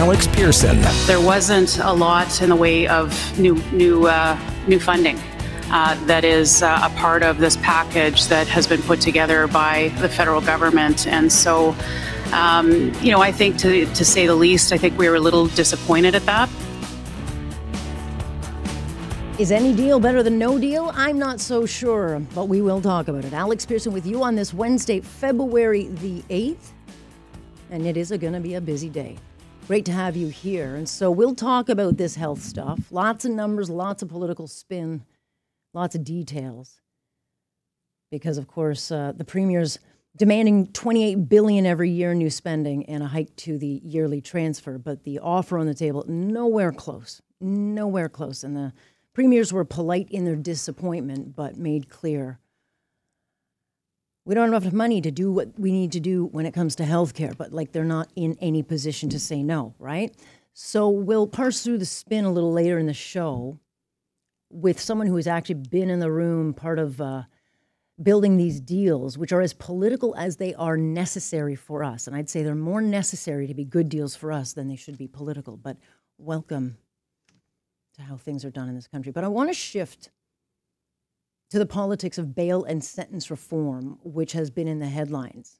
This is Alex Pearson. There wasn't a lot in the way of new new uh, new funding. Uh, that is uh, a part of this package that has been put together by the federal government. And so, um, you know, I think to, to say the least, I think we were a little disappointed at that. Is any deal better than no deal? I'm not so sure, but we will talk about it. Alex Pearson with you on this Wednesday, February the 8th, and it is going to be a busy day. Great to have you here. And so we'll talk about this health stuff. Lots of numbers, lots of political spin, lots of details. Because, of course, uh, the premier's demanding 28 billion every year new spending and a hike to the yearly transfer, but the offer on the table nowhere close, nowhere close. And the Premiers were polite in their disappointment, but made clear we don't have enough money to do what we need to do when it comes to healthcare, but like they're not in any position to say no, right? So we'll parse through the spin a little later in the show with someone who has actually been in the room, part of uh, building these deals, which are as political as they are necessary for us. And I'd say they're more necessary to be good deals for us than they should be political. But welcome to how things are done in this country. But I want to shift to the politics of bail and sentence reform, which has been in the headlines.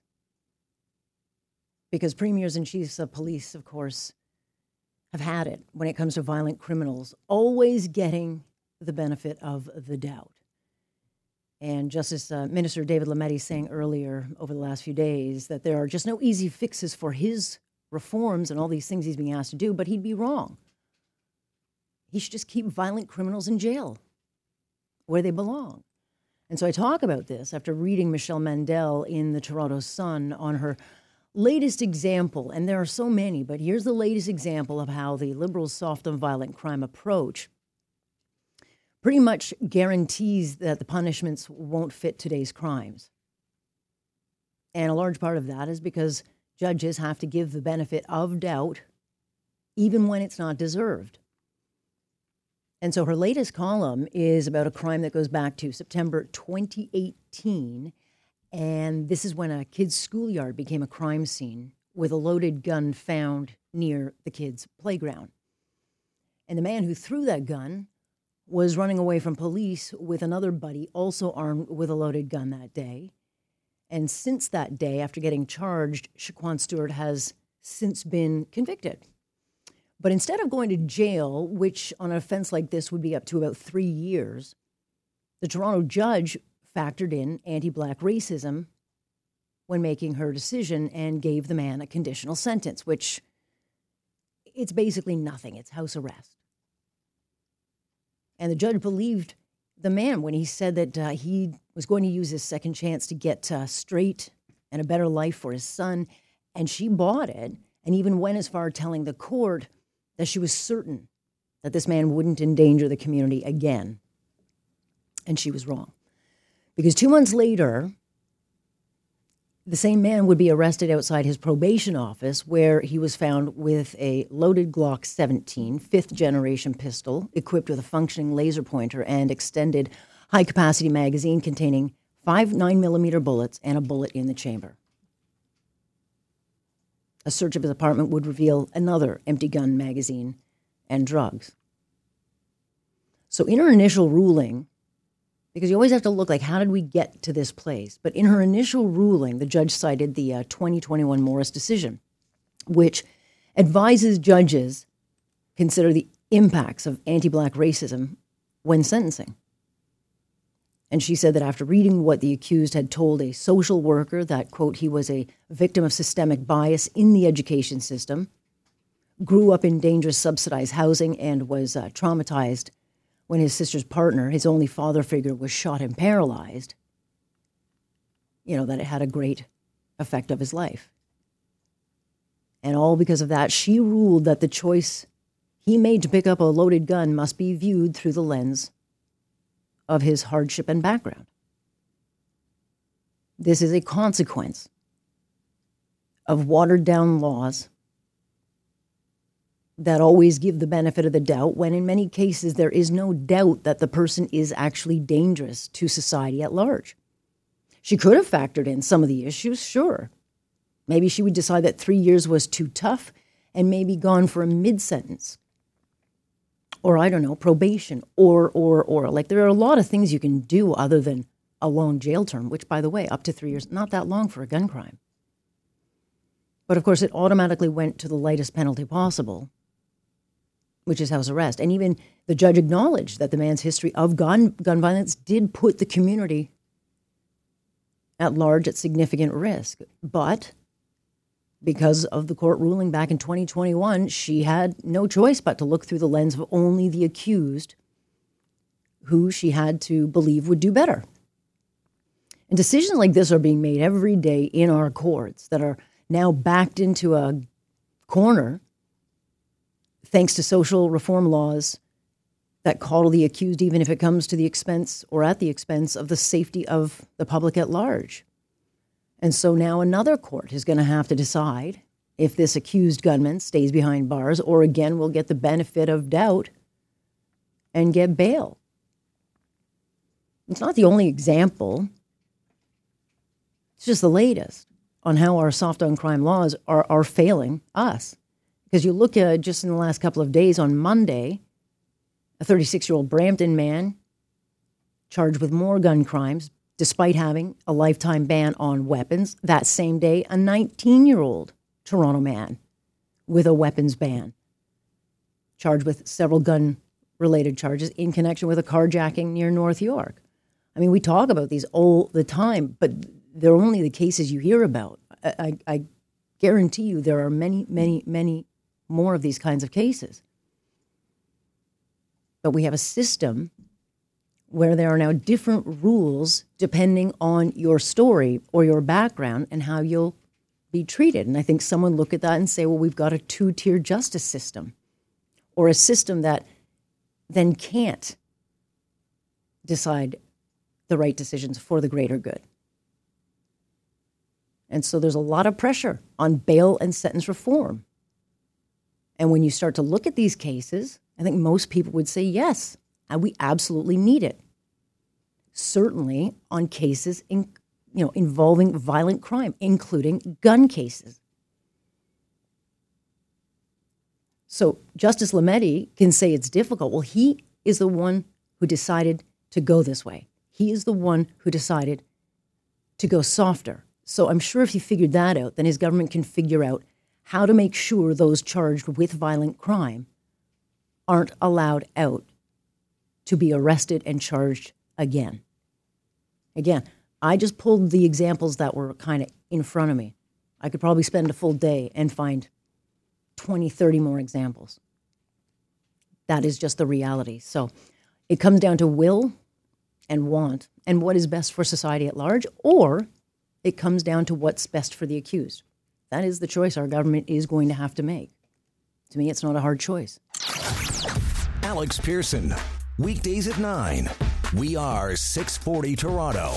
Because premiers and chiefs of police, of course, have had it when it comes to violent criminals, always getting the benefit of the doubt. And Justice uh, Minister David Lametti saying earlier over the last few days that there are just no easy fixes for his reforms and all these things he's being asked to do, but he'd be wrong. He should just keep violent criminals in jail where they belong. And so I talk about this after reading Michele Mandel in the Toronto Sun on her latest example, and there are so many, but here's the latest example of how the Liberals' soft on violent crime approach pretty much guarantees that the punishments won't fit today's crimes. And a large part of that is because judges have to give the benefit of doubt even when it's not deserved. And so her latest column is about a crime that goes back to September 2018. And this is when a kid's schoolyard became a crime scene with a loaded gun found near the kid's playground. And the man who threw that gun was running away from police with another buddy, also armed with a loaded gun that day. And since that day, after getting charged, Shaquan Stewart has since been convicted. But instead of going to jail, which on an offense like this would be up to about three years, the Toronto judge factored in anti black racism when making her decision and gave the man a conditional sentence, which it's basically nothing. It's house arrest. And the judge believed the man when he said that uh, he was going to use his second chance to get uh, straight and a better life for his son. And she bought it and even went as far telling the court that she was certain that this man wouldn't endanger the community again. And she was wrong. Because two months later, the same man would be arrested outside his probation office, where he was found with a loaded Glock 17, fifth generation pistol, equipped with a functioning laser pointer and extended high capacity magazine containing five 9mm bullets and a bullet in the chamber. A search of his apartment would reveal another empty gun magazine and drugs. So, in her initial ruling, because you always have to look like, how did we get to this place? But in her initial ruling, the judge cited the uh, 2021 Morris decision, which advises judges consider the impacts of anti black racism when sentencing. And she said that after reading what the accused had told a social worker that, quote, he was a victim of systemic bias in the education system, grew up in dangerous subsidized housing, and was uh, traumatized when his sister's partner, his only father figure, was shot and paralyzed, you know, that it had a great effect of his life. And all because of that, she ruled that the choice he made to pick up a loaded gun must be viewed through the lens of his hardship and background. This is a consequence of watered down laws that always give the benefit of the doubt when in many cases there is no doubt that the person is actually dangerous to society at large. She could have factored in some of the issues, sure. Maybe she would decide that three years was too tough and maybe gone for a mid sentence or I don't know, probation or or or like there are a lot of things you can do other than a long jail term, which by the way, up to 3 years, not that long for a gun crime. But of course it automatically went to the lightest penalty possible, which is house arrest. And even the judge acknowledged that the man's history of gun gun violence did put the community at large at significant risk. But because of the court ruling back in 2021, she had no choice but to look through the lens of only the accused, who she had to believe would do better. And decisions like this are being made every day in our courts that are now backed into a corner thanks to social reform laws that coddle the accused, even if it comes to the expense or at the expense of the safety of the public at large. And so now another court is going to have to decide if this accused gunman stays behind bars or again will get the benefit of doubt and get bail. It's not the only example, it's just the latest on how our soft on crime laws are, are failing us. Because you look at just in the last couple of days on Monday, a 36 year old Brampton man charged with more gun crimes, despite having a lifetime ban on weapons. That same day, a 19 year old Toronto man with a weapons ban, charged with several gun related charges in connection with a carjacking near North York. I mean, we talk about these all the time, but they're only the cases you hear about. I, I, I guarantee you there are many, many, many more of these kinds of cases. But we have a system where there are now different rules depending on your story or your background and how you'll be treated. And I think someone look at that and say, well, we've got a two tier justice system or a system that then can't decide the right decisions for the greater good. And so there's a lot of pressure on bail and sentence reform. And when you start to look at these cases, I think most people would say yes, and we absolutely need it. Certainly on cases in, you know, involving violent crime, including gun cases. So Justice Lametti can say it's difficult. Well, he is the one who decided to go this way. He is the one who decided to go softer. So I'm sure if he figured that out, then his government can figure out how to make sure those charged with violent crime aren't allowed out to be arrested and charged again. Again, I just pulled the examples that were kind of in front of me. I could probably spend a full day and find 20, 30 more examples. That is just the reality. So it comes down to will and want and what is best for society at large, or it comes down to what's best for the accused. That is the choice our government is going to have to make. To me, it's not a hard choice. Alex Pearson, weekdays at 9. We are 640 Toronto.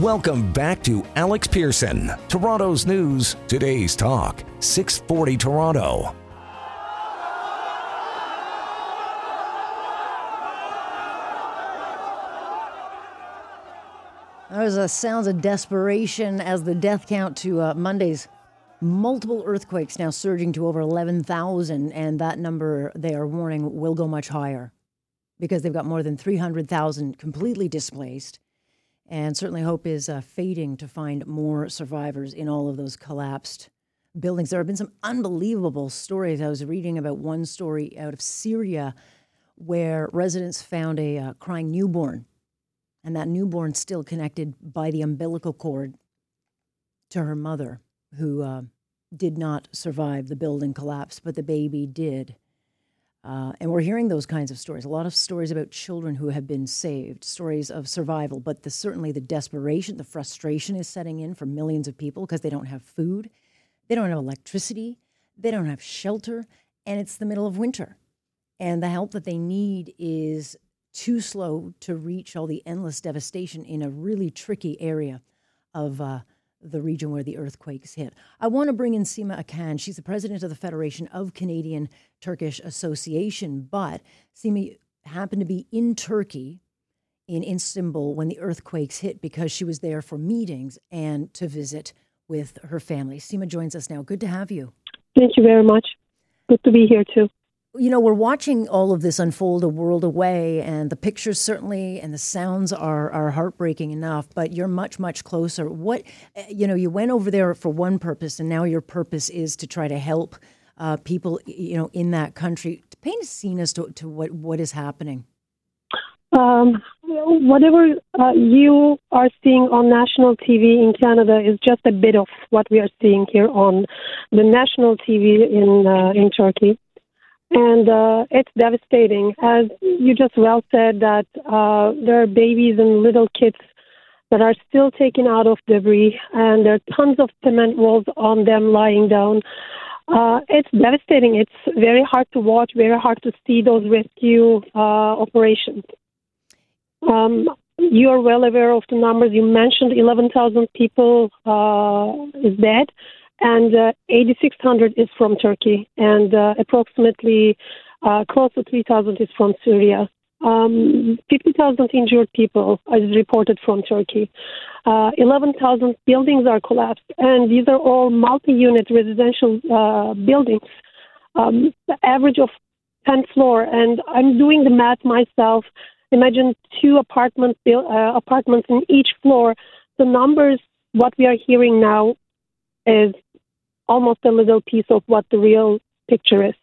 Welcome back to Alex Pearson, Toronto's News, today's talk, 640 Toronto. Sounds of desperation as the death count to uh, Monday's multiple earthquakes now surging to over 11,000, and that number they are warning will go much higher because they've got more than 300,000 completely displaced. And certainly, hope is uh, fading to find more survivors in all of those collapsed buildings. There have been some unbelievable stories. I was reading about one story out of Syria where residents found a uh, crying newborn and that newborn still connected by the umbilical cord to her mother, who uh, did not survive the building collapse, but the baby did. Uh, and we're hearing those kinds of stories. A lot of stories about children who have been saved, stories of survival, but the, certainly the desperation, the frustration is setting in for millions of people because they don't have food, they don't have electricity, they don't have shelter, and it's the middle of winter. And the help that they need is too slow to reach all the endless devastation in a really tricky area of uh, the region where the earthquakes hit. I want to bring in Sima Akan. She's the president of the Federation of Canadian Turkish Association. But Sima happened to be in Turkey, in Istanbul, when the earthquakes hit because she was there for meetings and to visit with her family. Sima joins us now. Good to have you. Thank you very much. Good to be here too you know, we're watching all of this unfold a world away, and the pictures certainly and the sounds are are heartbreaking enough. But you're much much closer. What eh, you know, you went over there for one purpose, and now your purpose is to try to help uh, people, you know, in that country. Paint a scene as to, to what what is happening. Um, whatever uh, you are seeing on national TV in Canada is just a bit of what we are seeing here on the national TV in uh, in Turkey and uh, it's devastating. As you just well said, that uh, there are babies and little kids that are still taken out of debris, and there are tons of cement walls on them lying down. Uh, it's devastating. It's very hard to watch, very hard to see those rescue uh, operations. Um, you are well aware of the numbers. You mentioned 11,000 people uh, is dead and uh, 8,600 is from Turkey, and uh, approximately uh, close to 3,000 is from Syria. Um, 50,000 injured people is reported from Turkey. Uh, 11,000 buildings are collapsed, and these are all multi-unit residential uh, buildings. Um, the average of 10 floor, and I'm doing the math myself. Imagine two apartment uh, apartments in each floor. The numbers, what we are hearing now, is almost a little piece of what the real picture is.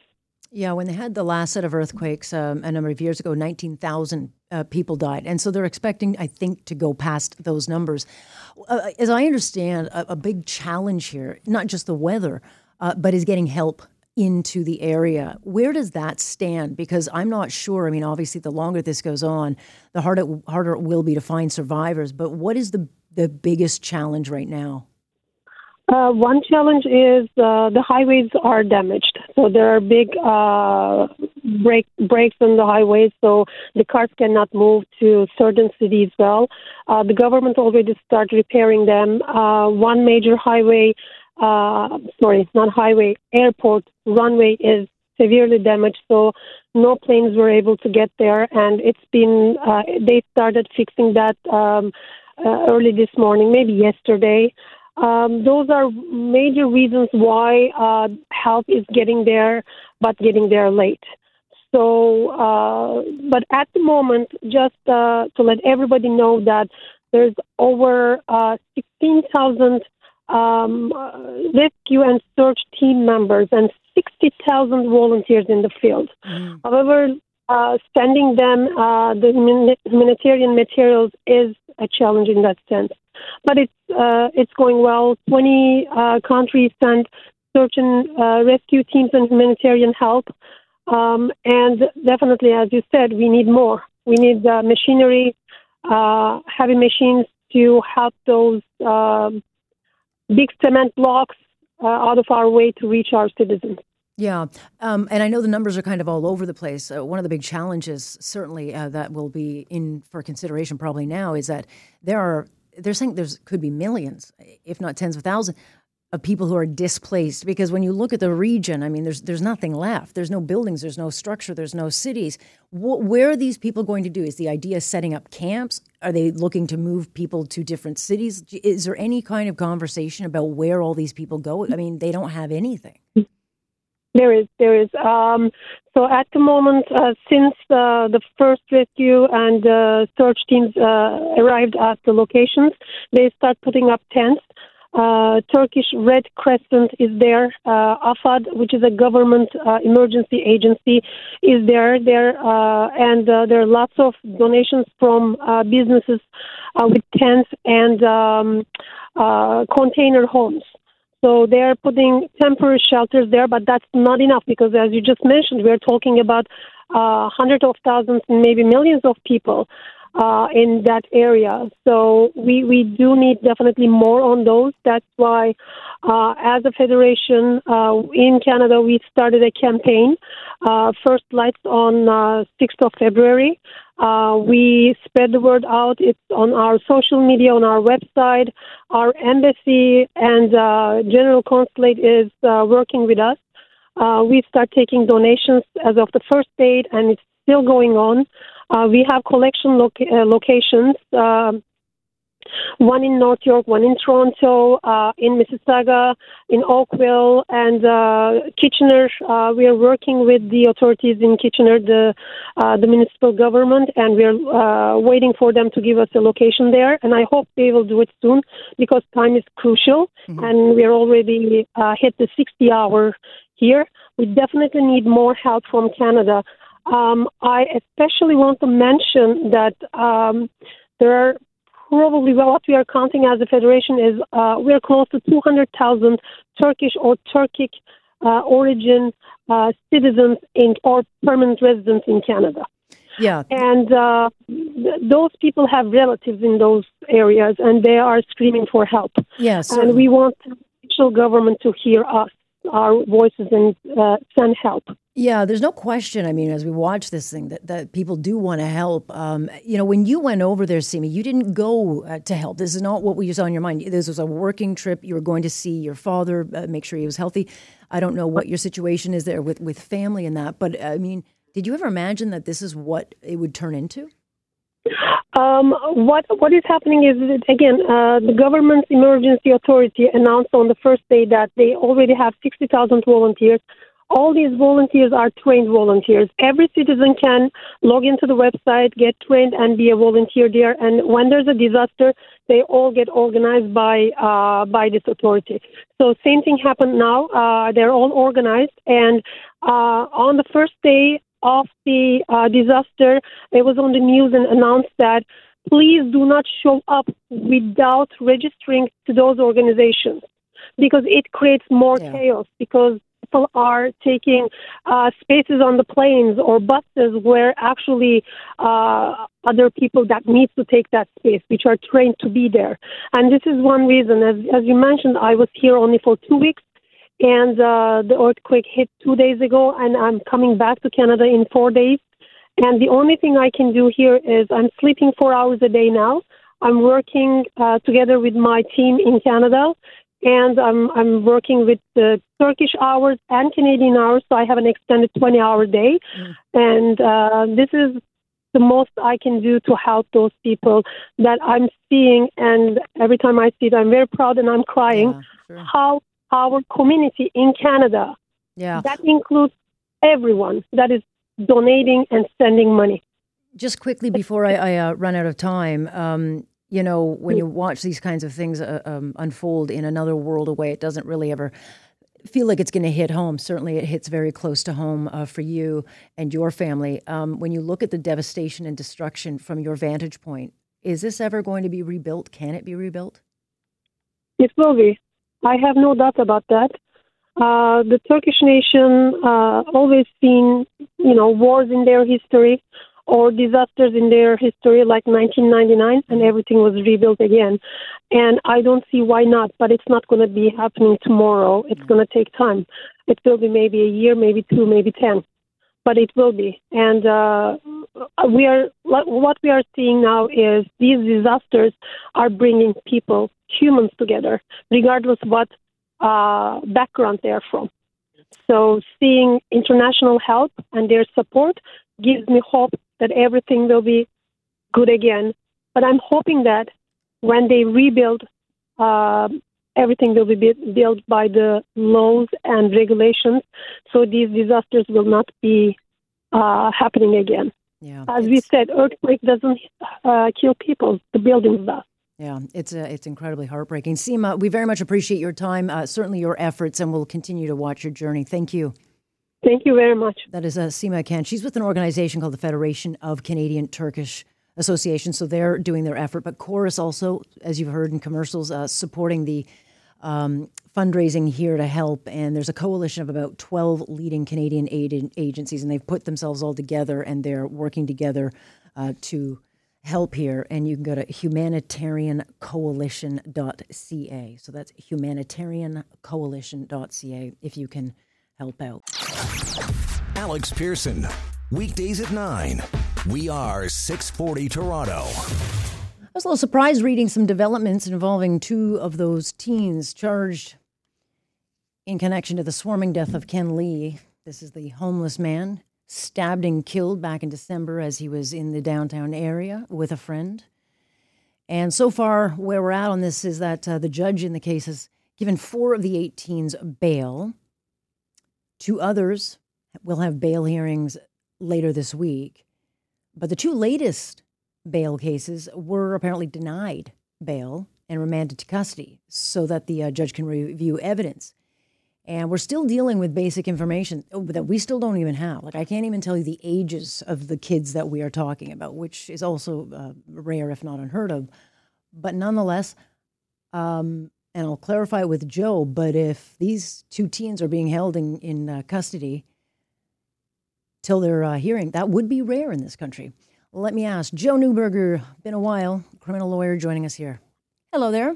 Yeah, when they had the last set of earthquakes um, a number of years ago, 19,000 uh, people died. And so they're expecting, I think, to go past those numbers. Uh, as I understand, a, a, big challenge here, not just the weather, uh, but is getting help into the area. Where does that stand? Because I'm not sure. I mean, obviously, the longer this goes on, the harder, harder it will be to find survivors. But what is the, the biggest challenge right now? Uh, one challenge is uh, the highways are damaged. So there are big uh, break, breaks on the highways, so the cars cannot move to certain cities well. Uh, the government already started repairing them. Uh, one major highway, uh, sorry, not highway, airport runway is severely damaged, so no planes were able to get there. And it's been, uh, they started fixing that um, uh, early this morning, maybe yesterday. Um, those are major reasons why uh, help is getting there, but getting there late. So, uh, but at the moment, just uh, to let everybody know that there's over uh, 16,000 um, rescue and search team members and 60,000 volunteers in the field. Mm. However, uh, sending them uh, the humanitarian materials is a challenge in that sense but it's uh, it's going well. Twenty uh, countries sent search and uh, rescue teams and humanitarian help, um, and definitely, as you said, we need more. We need machinery, uh, heavy machines to help those um, big cement blocks out of our way to reach our citizens. Yeah, um, and I know the numbers are kind of all over the place. Uh, one of the big challenges, certainly, uh, that will be in for consideration probably now, is that there are they're saying there's could be millions, if not tens of thousands, of people who are displaced because when you look at the region, I mean, there's there's nothing left. There's no buildings. There's no structure. There's no cities. Wh- where are these people going to do? Is the idea setting up camps? Are they looking to move people to different cities? Is there any kind of conversation about where all these people go? I mean, they don't have anything. There is, there is. Um, so at the moment, uh, since uh, the first rescue and uh, search teams uh, arrived at the locations, they start putting up tents. Uh, Turkish Red Crescent is there. Uh, AFAD, which is a government emergency agency, is there. There and there are lots of donations from businesses with tents and um, container homes. So they're putting temporary shelters there, but that's not enough because, as you just mentioned, we're talking about uh, hundreds of thousands and maybe millions of people. Uh, in that area. So we, we do need definitely more on those. That's why, uh, as a federation uh, in Canada, we started a campaign. Uh, first lights on 6th uh, of February. Uh, we spread the word out. It's on our social media, on our website. Our embassy and general consulate is working with us. we start taking donations as of the first date, and it's still going on. Uh, we have collection loca- uh, locations. Um, one in North York, one in Toronto, uh, in Mississauga, in Oakville, and uh, Kitchener. Uh, we are working with the authorities in Kitchener, the uh, the municipal government, and we are uh, waiting for them to give us a location there. And I hope they will do it soon because time is crucial, mm-hmm. and we are already uh, hit the 60 hour here. We definitely need more help from Canada. Um, I especially want to mention that um, there are probably well, what we are counting as a federation is uh, we're close to 200,000 Turkish or Turkic uh, origin uh, citizens in, or permanent residents in Canada. Yeah. And uh, th- those people have relatives in those areas and they are screaming for help. Yes. and we want the government to hear us, our voices, and uh, send help. Yeah, there's no question. I mean, as we watch this thing, that, that people do want to help. Um, you know, when you went over there, Sima, you didn't go uh, to help. This is not what was on your mind. This was a working trip. You were going to see your father, uh, make sure he was healthy. I don't know what your situation is there with, with family and that, but I mean, did you ever imagine that this is what it would turn into? Um, what what is happening is that, again uh, the government's emergency authority announced on the first day that they already have sixty thousand volunteers all these volunteers are trained volunteers. Every citizen can log into the website, get trained, and be a volunteer there. And when there's a disaster, they all get organized by uh, by this authority. So same thing happened now. Uh, they're all organized, and uh, on the first day of the uh, disaster, it was on the news and announced that please do not show up without registering to those organizations because it creates more yeah. chaos because people are taking uh, spaces on the planes or buses where actually uh, other people that need to take that space, which are trained to be there. And this is one reason. As, as you mentioned, I was here only for two weeks. And uh, the earthquake hit two days ago, and I'm coming back to Canada in four days. And the only thing I can do here is I'm sleeping four hours a day now. I'm working uh, together with my team in Canada, and I'm I'm working with the Turkish hours and Canadian hours, so I have an extended 20 hour day, mm. and uh, this is the most I can do to help those people that I'm seeing, and every time I see it, I'm very proud and I'm crying. Yeah, sure. How our community in Canada, yeah, that includes everyone that is donating and sending money. Just quickly before I, I uh, run out of time, um, you know, when you watch these kinds of things uh, um, unfold in another world away, it doesn't really ever feel like it's going to hit home. Certainly, it hits very close to home uh, for you and your family. Um, when you look at the devastation and destruction from your vantage point, is this ever going to be rebuilt? Can it be rebuilt? It will be. I have no doubt about that. Uh, the Turkish nation uh, always seen, you know, wars in their history or disasters in their history like 1999 and everything was rebuilt again. And i don't see why not but it's not going to be happening tomorrow. It's going to take time. It will be maybe a year maybe two maybe ten but it will be. And uh, we are what we are seeing now is these disasters are bringing people humans together regardless what uh, background they're from. So seeing international help and their support gives me hope that everything will be good again. But I'm hoping that when they rebuild, uh, everything will be built by the laws and regulations, so these disasters will not be uh, happening again. Yeah, As we said, earthquake doesn't uh, kill people; the buildings does. Yeah, it's uh, it's incredibly heartbreaking. Sima, we very much appreciate your time, uh, certainly your efforts, and we'll continue to watch your journey. Thank you. Thank you very much. That is uh, Sima Khan. She's with an organization called the Federation of Canadian Turkish Association. So they're doing their effort. But Corus also, as you've heard in commercials, uh, supporting the um, fundraising here to help. And there's a coalition of about 12 leading Canadian aid agencies, and they've put themselves all together and they're working together uh, to help here, and you can go to humanitariancoalition.ca. So that's humanitariancoalition.ca if you can help out. Alex Pearson, weekdays at 9. We are 640 Toronto. I was a little surprised reading some developments involving two of those teens charged in connection to the swarming death of Ken Lee. This is the homeless man stabbed and killed back in December as he was in the downtown area with a friend. And so far, where we're at on this is that uh, the judge in the case has given four of the eight teens bail. Two others will have bail hearings later this week. But the two latest bail cases were apparently denied bail and remanded to custody so that the uh, judge can review evidence. And we're still dealing with basic information that we still don't even have. Like, I can't even tell you the ages of the kids that we are talking about, which is also uh, rare, if not unheard of. But nonetheless, um, and I'll clarify it with Joe, but if these two teens are being held in, in uh, custody till their uh, hearing, that would be rare in this country. Let me ask Joe Neuberger, been a while, criminal lawyer joining us here. Hello there.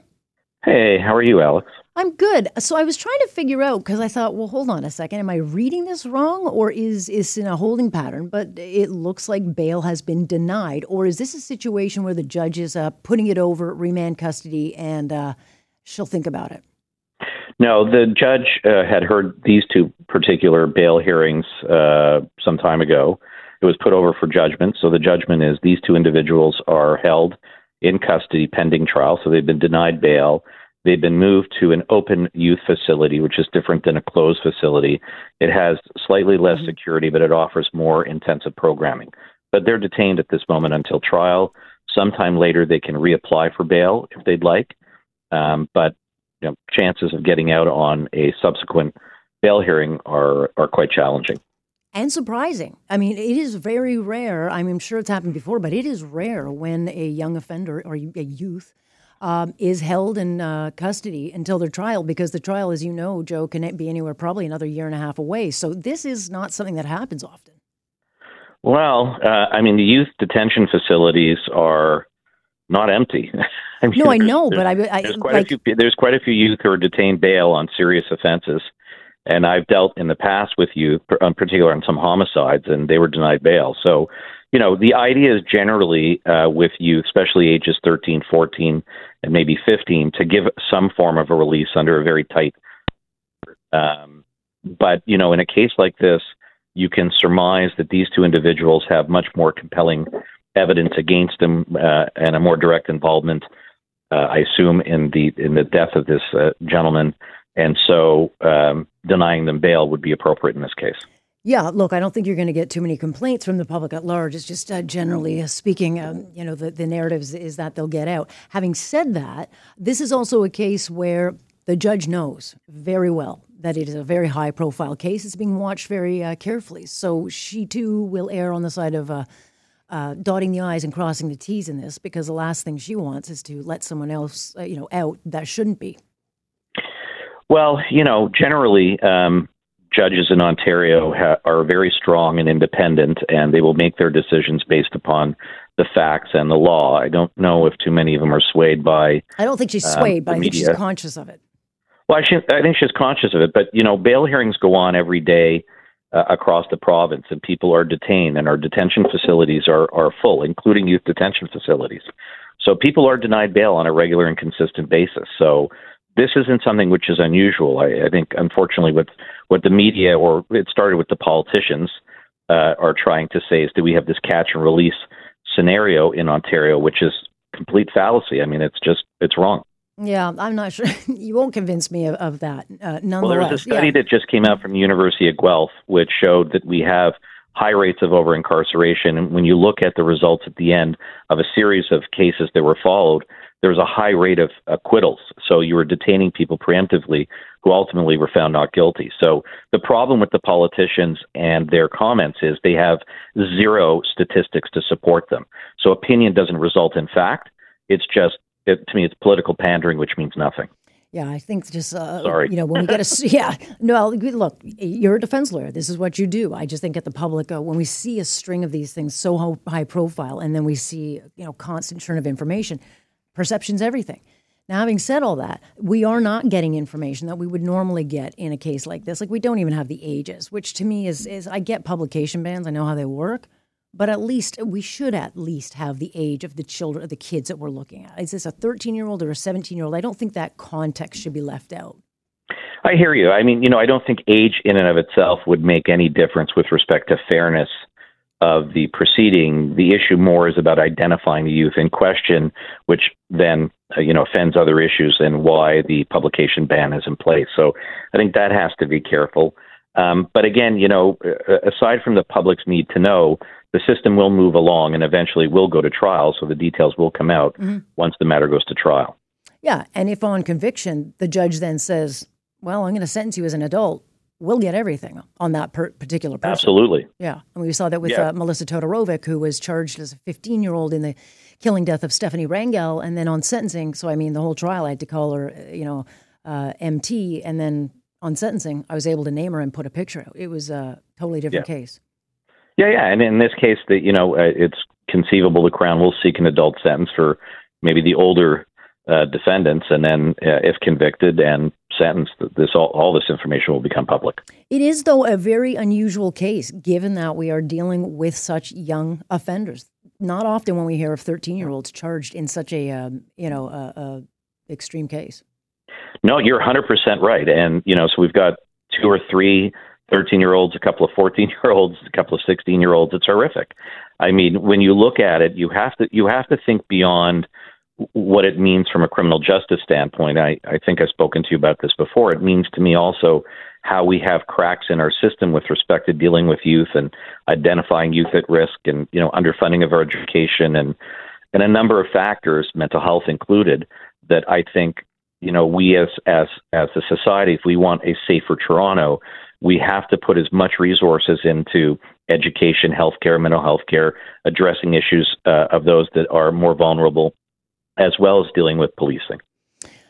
Hey, how are you, Alex? I'm good. So I was trying to figure out because I thought, well, hold on a second. Am I reading this wrong, or is is in a holding pattern? But it looks like bail has been denied, or is this a situation where the judge is uh, putting it over remand custody and uh, she'll think about it? No, the judge uh, had heard these two particular bail hearings uh, some time ago. It was put over for judgment. So the judgment is these two individuals are held in custody pending trial. So they've been denied bail. They've been moved to an open youth facility, which is different than a closed facility. It has slightly less mm-hmm. security, but it offers more intensive programming. But they're detained at this moment until trial. Sometime later, they can reapply for bail if they'd like. Um, but you know, chances of getting out on a subsequent bail hearing are are quite challenging and surprising. I mean, it is very rare. I mean, I'm sure it's happened before, but it is rare when a young offender or a youth um, is held in uh, custody until their trial because the trial, as you know, Joe, can be anywhere probably another year and a half away. So this is not something that happens often. Well, uh, I mean, the youth detention facilities are not empty. I mean, no, I know, but I, I there's quite like, a few. There's quite a few youth who are detained bail on serious offenses, and I've dealt in the past with youth, in particular on some homicides, and they were denied bail. So, you know, the idea is generally uh, with youth, especially ages 13, 14, and maybe 15, to give some form of a release under a very tight. Um, but you know, in a case like this, you can surmise that these two individuals have much more compelling evidence against him uh, and a more direct involvement, uh, I assume, in the in the death of this uh, gentleman, and so um, denying them bail would be appropriate in this case. Yeah, look, I don't think you're going to get too many complaints from the public at large. It's just uh, generally uh, speaking, um, you know, the, the narrative is, that they'll get out. Having said that, this is also a case where the judge knows very well that it is a very high profile case. It's being watched very uh, carefully. So she too will err on the side of uh, uh, dotting the I's and crossing the T's in this because the last thing she wants is to let someone else, uh, you know, out that shouldn't be. Well, you know, generally, um, judges in Ontario ha- are very strong and independent, and they will make their decisions based upon the facts and the law. I don't know if too many of them are swayed by. I don't think she's um, swayed, um, but I think she's conscious of it. Well, I, should, I think she's conscious of it, but you know, bail hearings go on every day uh, across the province, and people are detained, and our detention facilities are, are full, including youth detention facilities. So people are denied bail on a regular and consistent basis. So this isn't something which is unusual. I, I think, unfortunately, what what the media or it started with the politicians uh, are trying to say is, do we have this catch and release scenario in Ontario, which is complete fallacy. I mean, it's just it's wrong. Yeah, I'm not sure. you won't convince me of, of that. Uh, nonetheless, well, there was a study yeah. that just came out from the University of Guelph, which showed that we have high rates of over incarceration. And when you look at the results at the end of a series of cases that were followed, there was a high rate of acquittals. So you were detaining people preemptively who ultimately were found not guilty. So the problem with the politicians and their comments is they have zero statistics to support them. So opinion doesn't result in fact. It's just it, to me, it's political pandering, which means nothing. Yeah, I think just uh, Sorry. you know when we get a yeah no look you're a defense lawyer this is what you do I just think at the public uh, when we see a string of these things so high profile and then we see you know constant churn of information perception's everything. Now, having said all that, we are not getting information that we would normally get in a case like this. Like we don't even have the ages, which to me is is I get publication bans, I know how they work, but at least we should at least have the age of the children, the kids that we're looking at. Is this a 13 year old or a 17 year old? I don't think that context should be left out. I hear you. I mean, you know, I don't think age in and of itself would make any difference with respect to fairness of the proceeding. The issue more is about identifying the youth in question, which then uh, you know offends other issues and why the publication ban is in place. So I think that has to be careful. Um, but again, you know, aside from the public's need to know, the system will move along and eventually will go to trial. So the details will come out mm-hmm. once the matter goes to trial. Yeah, and if on conviction the judge then says, "Well, I'm going to sentence you as an adult," we'll get everything on that per- particular person. Absolutely. Yeah. And we saw that with yeah. uh, Melissa Todorovic, who was charged as a 15 year old in the killing death of Stefanie Rengel. And then on sentencing, so I mean, the whole trial, I had to call her, uh, you know, uh, MT. And then on sentencing, I was able to name her and put a picture. It was a totally different yeah. case. Yeah, yeah. And in this case, that you know, uh, it's conceivable the Crown will seek an adult sentence for maybe the older uh, defendants, and then uh, if convicted and sentenced, this all, all this information will become public. It is, though, a very unusual case, given that we are dealing with such young offenders. Not often when we hear of thirteen-year-olds charged in such a um, you know a, a extreme case. No, you're 100 percent right, and you know, so we've got two or three 13 year olds, a couple of 14 year olds, a couple of 16 year olds. It's horrific. I mean, when you look at it, you have to you have to think beyond what it means from a criminal justice standpoint. I, I think I've spoken to you about this before. It means to me also how we have cracks in our system with respect to dealing with youth and identifying youth at risk and, you know, underfunding of our education and and a number of factors, mental health included, that I think, you know, we as as as a society, if we want a safer Toronto, we have to put as much resources into education, healthcare, mental health care, addressing issues uh, of those that are more vulnerable as well as dealing with policing.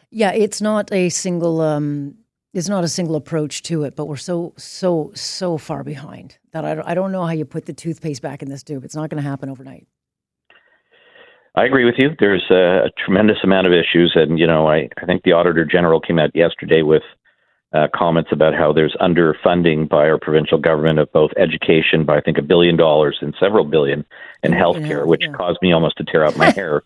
Yeah, it's not a single um, it's not a single approach to it, but we're so so so far behind that I don't, I don't know how you put the toothpaste back in this tube. It's not going to happen overnight. I agree with you. There's a, a, tremendous amount of issues, and you know, I, I think the auditor general came out yesterday with uh, comments about how there's underfunding by our provincial government of both education by I think a billion dollars and several billion in healthcare, which yeah. caused me almost to tear out my hair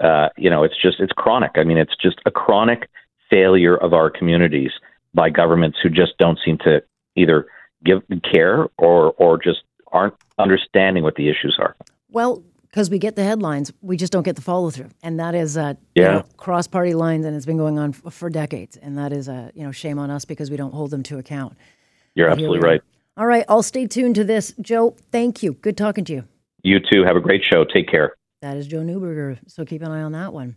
uh, you know, it's just it's chronic. I mean, it's just a chronic failure of our communities by governments who just don't seem to either give care or or just aren't understanding what the issues are. Well, because we get the headlines, we just don't get the follow through, and that is uh, yeah. You know, cross party lines, and it's been going on f- for decades, and that is a you know shame on us because we don't hold them to account. You're absolutely right. All right, I'll stay tuned to this, Joe. Thank you. Good talking to you. You too. Have a great show. Take care. That is Joe Neuberger. So keep an eye on that one.